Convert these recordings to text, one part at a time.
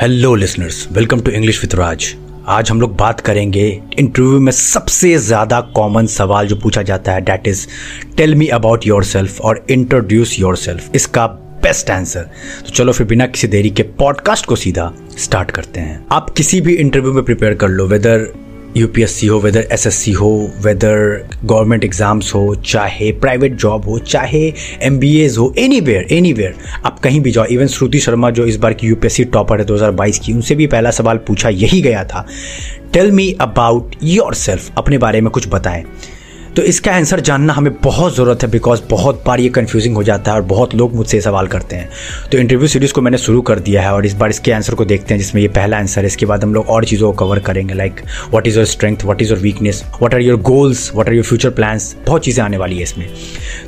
Hello listeners welcome to English with Raj आज हम लोग बात करेंगे इंटरव्यू में सबसे ज़्यादा कॉमन सवाल जो पूछा जाता है that is tell me about your self और इंट्रोड्यूस योर सेल्फ इसका बेस्ट आंसर तो चलो फिर बिना किसी देरी के पॉडकास्ट को सीधा स्टार्ट करते हैं। आप किसी भी इंटरव्यू में प्रिपेयर कर लो वेदर यूपीएससी हो वेदर एसएससी हो वेदर गवर्नमेंट एग्ज़ाम्स हो, चाहे प्राइवेट जॉब हो, चाहे एम हो एनी वेयर एनी वेयर आप कहीं भी जाओ इवन श्रुति शर्मा जो इस बार की यूपीएससी टॉपर है 2022 की, उनसे भी पहला सवाल पूछा यही गया था tell me about your self अपने बारे में कुछ बताएँ। तो इसका आंसर जानना हमें बहुत ज़रूरत है बिकॉज़ बहुत बार ये कन्फ्यूजिंग हो जाता है और बहुत लोग मुझसे सवाल करते हैं। तो इंटरव्यू सीरीज़ को मैंने शुरू कर दिया है और इस बार इसके आंसर को देखते हैं, जिसमें ये पहला आंसर है। इसके बाद हम लोग और चीज़ों को कवर करेंगे like what is your strength what is your weakness what are your goals what are your future plans बहुत चीज़ें आने वाली है इसमें।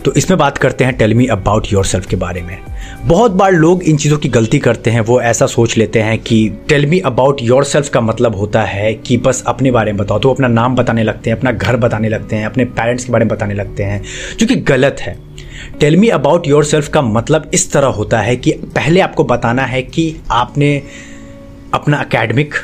तो इसमें बात करते हैं टेल मी अबाउट योर के बारे में। बहुत बार लोग इन चीज़ों की गलती करते हैं, वो ऐसा सोच लेते हैं कि tell me about your self का मतलब होता है कि बस अपने बारे में बताओ तो अपना नाम बताने लगते हैं, अपना घर बताने लगते हैं, अपने पेरेंट्स के बारे में बताने लगते हैं, जो कि गलत है। Tell me about your self का मतलब इस तरह होता है कि पहले आपको बताना है कि आपने अपना अकेडमिक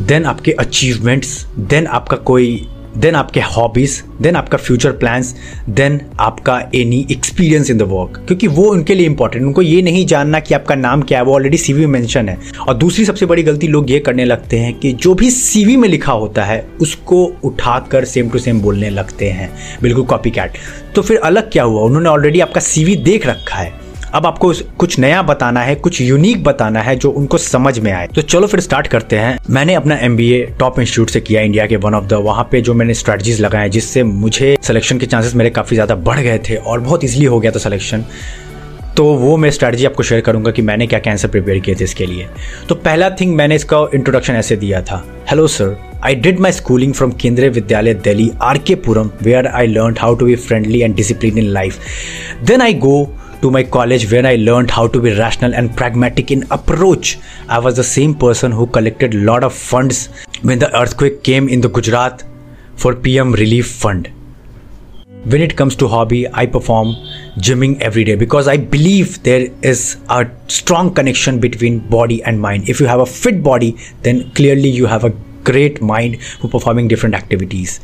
देन आपके अचीवमेंट्स देन आपका कोई देन आपके हॉबीज देन आपका फ्यूचर प्लान्स देन आपका any experience in the work क्योंकि वो उनके लिए इंपॉर्टेंट उनको ये नहीं जानना कि आपका नाम क्या है, वो ऑलरेडी सीवी में मेंशन है. और दूसरी सबसे बड़ी गलती लोग ये करने लगते हैं कि जो भी सीवी में लिखा होता है, उसको उठाकर सेम टू सेम बोलने लगते हैं. बिल्कुल कॉपी कैट तो फिर अलग क्या हुआ? उन्होंने ऑलरेडी आपका सीवी देख रखा है. अब आपको कुछ नया बताना है, कुछ यूनिक बताना है जो उनको समझ में आए। तो चलो फिर स्टार्ट करते हैं। मैंने अपना एमबीए टॉप इंस्टीट्यूट से किया इंडिया के वन ऑफ़ द वहाँ पे जो मैंने स्ट्रेटजीज लगाए, जिससे मुझे सिलेक्शन के चांसेस मेरे काफ़ी ज़्यादा बढ़ गए थे और बहुत ईजिली हो गया था सिलेक्शन तो वो मैं स्ट्रैटेजी आपको शेयर करूँगा कि मैंने क्या कैंसर प्रिपेयर किए थे इसके लिए। तो पहला थिंग मैंने इसका इंट्रोडक्शन ऐसे दिया था। Hello sir I did my schooling from Kendriya Vidyalaya Delhi R K Puram where I learn how to be friendly and discipline in life then I go to my college when I learned how to be rational and pragmatic in approach. I was the same person who collected lot of funds when the earthquake came in the Gujarat for PM Relief Fund. When it comes to hobby, I perform gymming every day because I believe there is a strong connection between body and mind. If you have a fit body, then clearly you have a great mind for performing different activities.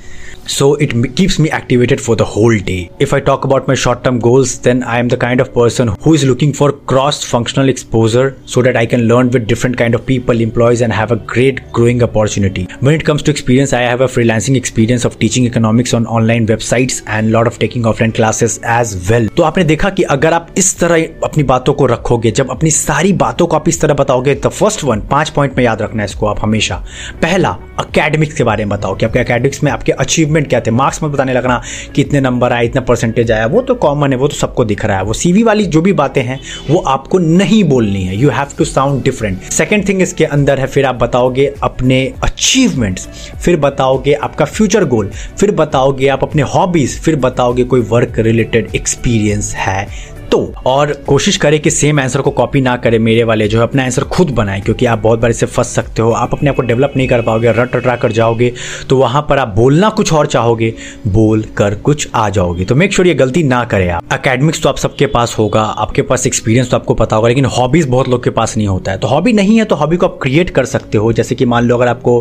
So it keeps me activated for the whole day. If I talk about my short term goals, then I am the kind of person who is looking for cross functional exposure so that I can learn with different kind of people, employees and have a great growing opportunity. When it comes to experience, I have a freelancing experience of teaching economics on online websites and lot of taking offline classes as well. तो आपने देखा कि अगर आप इस तरह अपनी बातों को रखोगे जब अपनी सारी बातों को आप इस तरह बताओगे तो फर्स्ट वन पांच पॉइंट में याद रखना है इसको आप हमेशा पहला अकेडमिक्स के बारे में बताओ कि आपके अकेडमिक्स में आपके अचीवमेंट क्या थे? मार्क्स में बताने लगना कि इतने नंबर आए, इतना परसेंटेज आया। वो तो कॉमन है, वो तो सबको दिख रहा है। वो सीवी वाली जो भी बातें हैं, वो आपको नहीं बोलनी है। You have to sound different second thing इसके अंदर है, फिर आप बताओगे अपने अचीवमेंट्स फिर बताओगे आपका फ्यूचर गोल फिर बताओगे आप अपने हॉबीज फिर बताओगे कोई वर्क रिलेटेड एक्सपीरियंस है। तो और कोशिश करें कि सेम आंसर को कॉपी ना करें, मेरे वाले जो है अपना आंसर खुद बनाएँ, क्योंकि आप बहुत बार इससे फंस सकते हो। आप अपने आप को डेवलप नहीं कर पाओगे, रट रटा कर जाओगे तो वहाँ पर आप बोलना कुछ और चाहोगे, बोल कर कुछ आ जाओगे। तो मेक श्योर ये गलती ना करें आप। अकेडमिक्स तो आप सबके पास होगा, आपके पास एक्सपीरियंस तो आपको पता होगा, लेकिन हॉबीज बहुत लोग के पास नहीं होता है। तो हॉबी नहीं है तो हॉबी को आप क्रिएट कर सकते हो। जैसे कि मान लो अगर आपको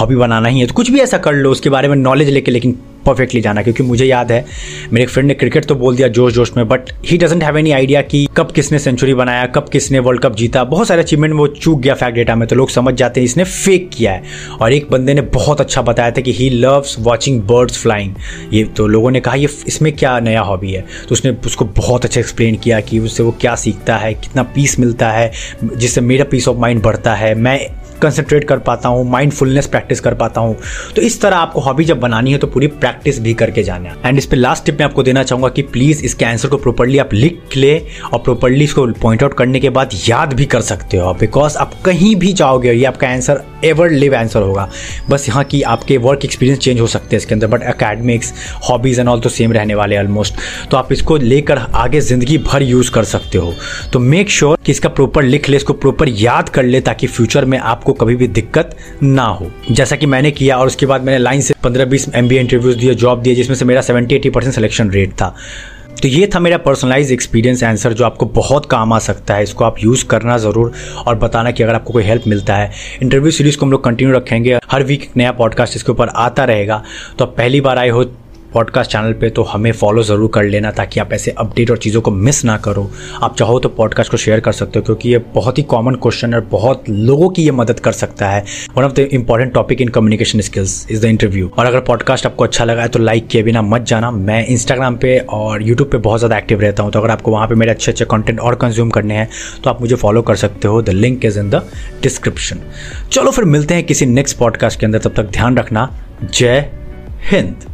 हॉबी बनाना ही है तो कुछ भी ऐसा कर लो, उसके बारे में नॉलेज लेके, लेकिन परफेक्टली जाना, क्योंकि मुझे याद है, मेरे एक फ्रेंड ने क्रिकेट तो बोल दिया जोश जोश में but he doesn't have any idea कि कब किसने सेंचुरी बनाया, कब किसने वर्ल्ड कप जीता। बहुत सारे अचीवमेंट वो चूक गया फैक्ट डेटा में तो लोग समझ जाते हैं, इसने फेक किया है। और एक बंदे ने बहुत अच्छा बताया था कि he loves watching birds flying ये तो लोगों ने कहा, ये इसमें क्या नया हॉबी है? तो उसने उसको बहुत अच्छा एक्सप्लेन किया कि उससे वो क्या सीखता है, कितना पीस मिलता है, जिससे मेरा पीस ऑफ़ माइंड बढ़ता है। मैं कंसंट्रेट कर पाता हूँ माइंडफुलनेस प्रैक्टिस कर पाता हूँ। तो इस तरह आपको हॉबी जब बनानी है तो पूरी प्रैक्टिस भी करके जाना है। एंड इस पर लास्ट टिप मैं आपको देना चाहूँगा कि प्लीज़ इसके आंसर को प्रॉपरली आप लिख ले और प्रॉपरली इसको पॉइंट आउट करने के बाद याद भी कर सकते हो बिकॉज़ आप कहीं भी जाओगे, ये आपका आंसर एवर लिव आंसर होगा। बस यहाँ की आपके वर्क एक्सपीरियंस चेंज हो सकते हैं इसके अंदर but academics hobbies and all तो सेम रहने वाले ऑलमोस्ट तो आप इसको लेकर आगे ज़िंदगी भर यूज़ कर सकते हो। तो मेक श्योर sure कि इसका प्रॉपर लिख ले, इसको प्रॉपर याद कर ले ताकि फ्यूचर में आपको कभी भी दिक्कत ना हो। जैसा कि मैंने किया और उसके बाद मैंने लाइन से पंद्रह बीस एम इंटरव्यूज़ दिए जॉब दिए, जिसमें से मेरा seventy eighty percent selection rate था। तो ये था मेरा पर्सनलाइज एक्सपीरियंस आंसर जो आपको बहुत काम आ सकता है। इसको आप यूज़ करना ज़रूर और बताना कि अगर आपको कोई हेल्प मिलता है। इंटरव्यू सीरीज़ को हम लोग कंटिन्यू रखेंगे। हर वीक नया पॉडकास्ट इसके ऊपर आता रहेगा। तो आप पहली बार आए हो पॉडकास्ट चैनल पे तो हमें फॉलो ज़रूर कर लेना ताकि आप ऐसे अपडेट और चीज़ों को मिस ना करो। आप चाहो तो पॉडकास्ट को शेयर कर सकते हो, क्योंकि ये बहुत ही कॉमन क्वेश्चन है और बहुत लोगों की ये मदद कर सकता है। One of the important topic in communication skills is the interview और अगर पॉडकास्ट आपको अच्छा लगा है तो लाइक किए बिना मत जाना। मैं इंस्टाग्राम पे और यूट्यूब पे बहुत ज़्यादा एक्टिव रहता हूँ तो अगर आपको वहाँ पे मेरे अच्छे अच्छे कंटेंट और कंज्यूम करने हैं तो आप मुझे फॉलो कर सकते हो। The link is in the description चलो फिर मिलते हैं किसी नेक्स्ट पॉडकास्ट के अंदर। तब तक ध्यान रखना। जय हिंद।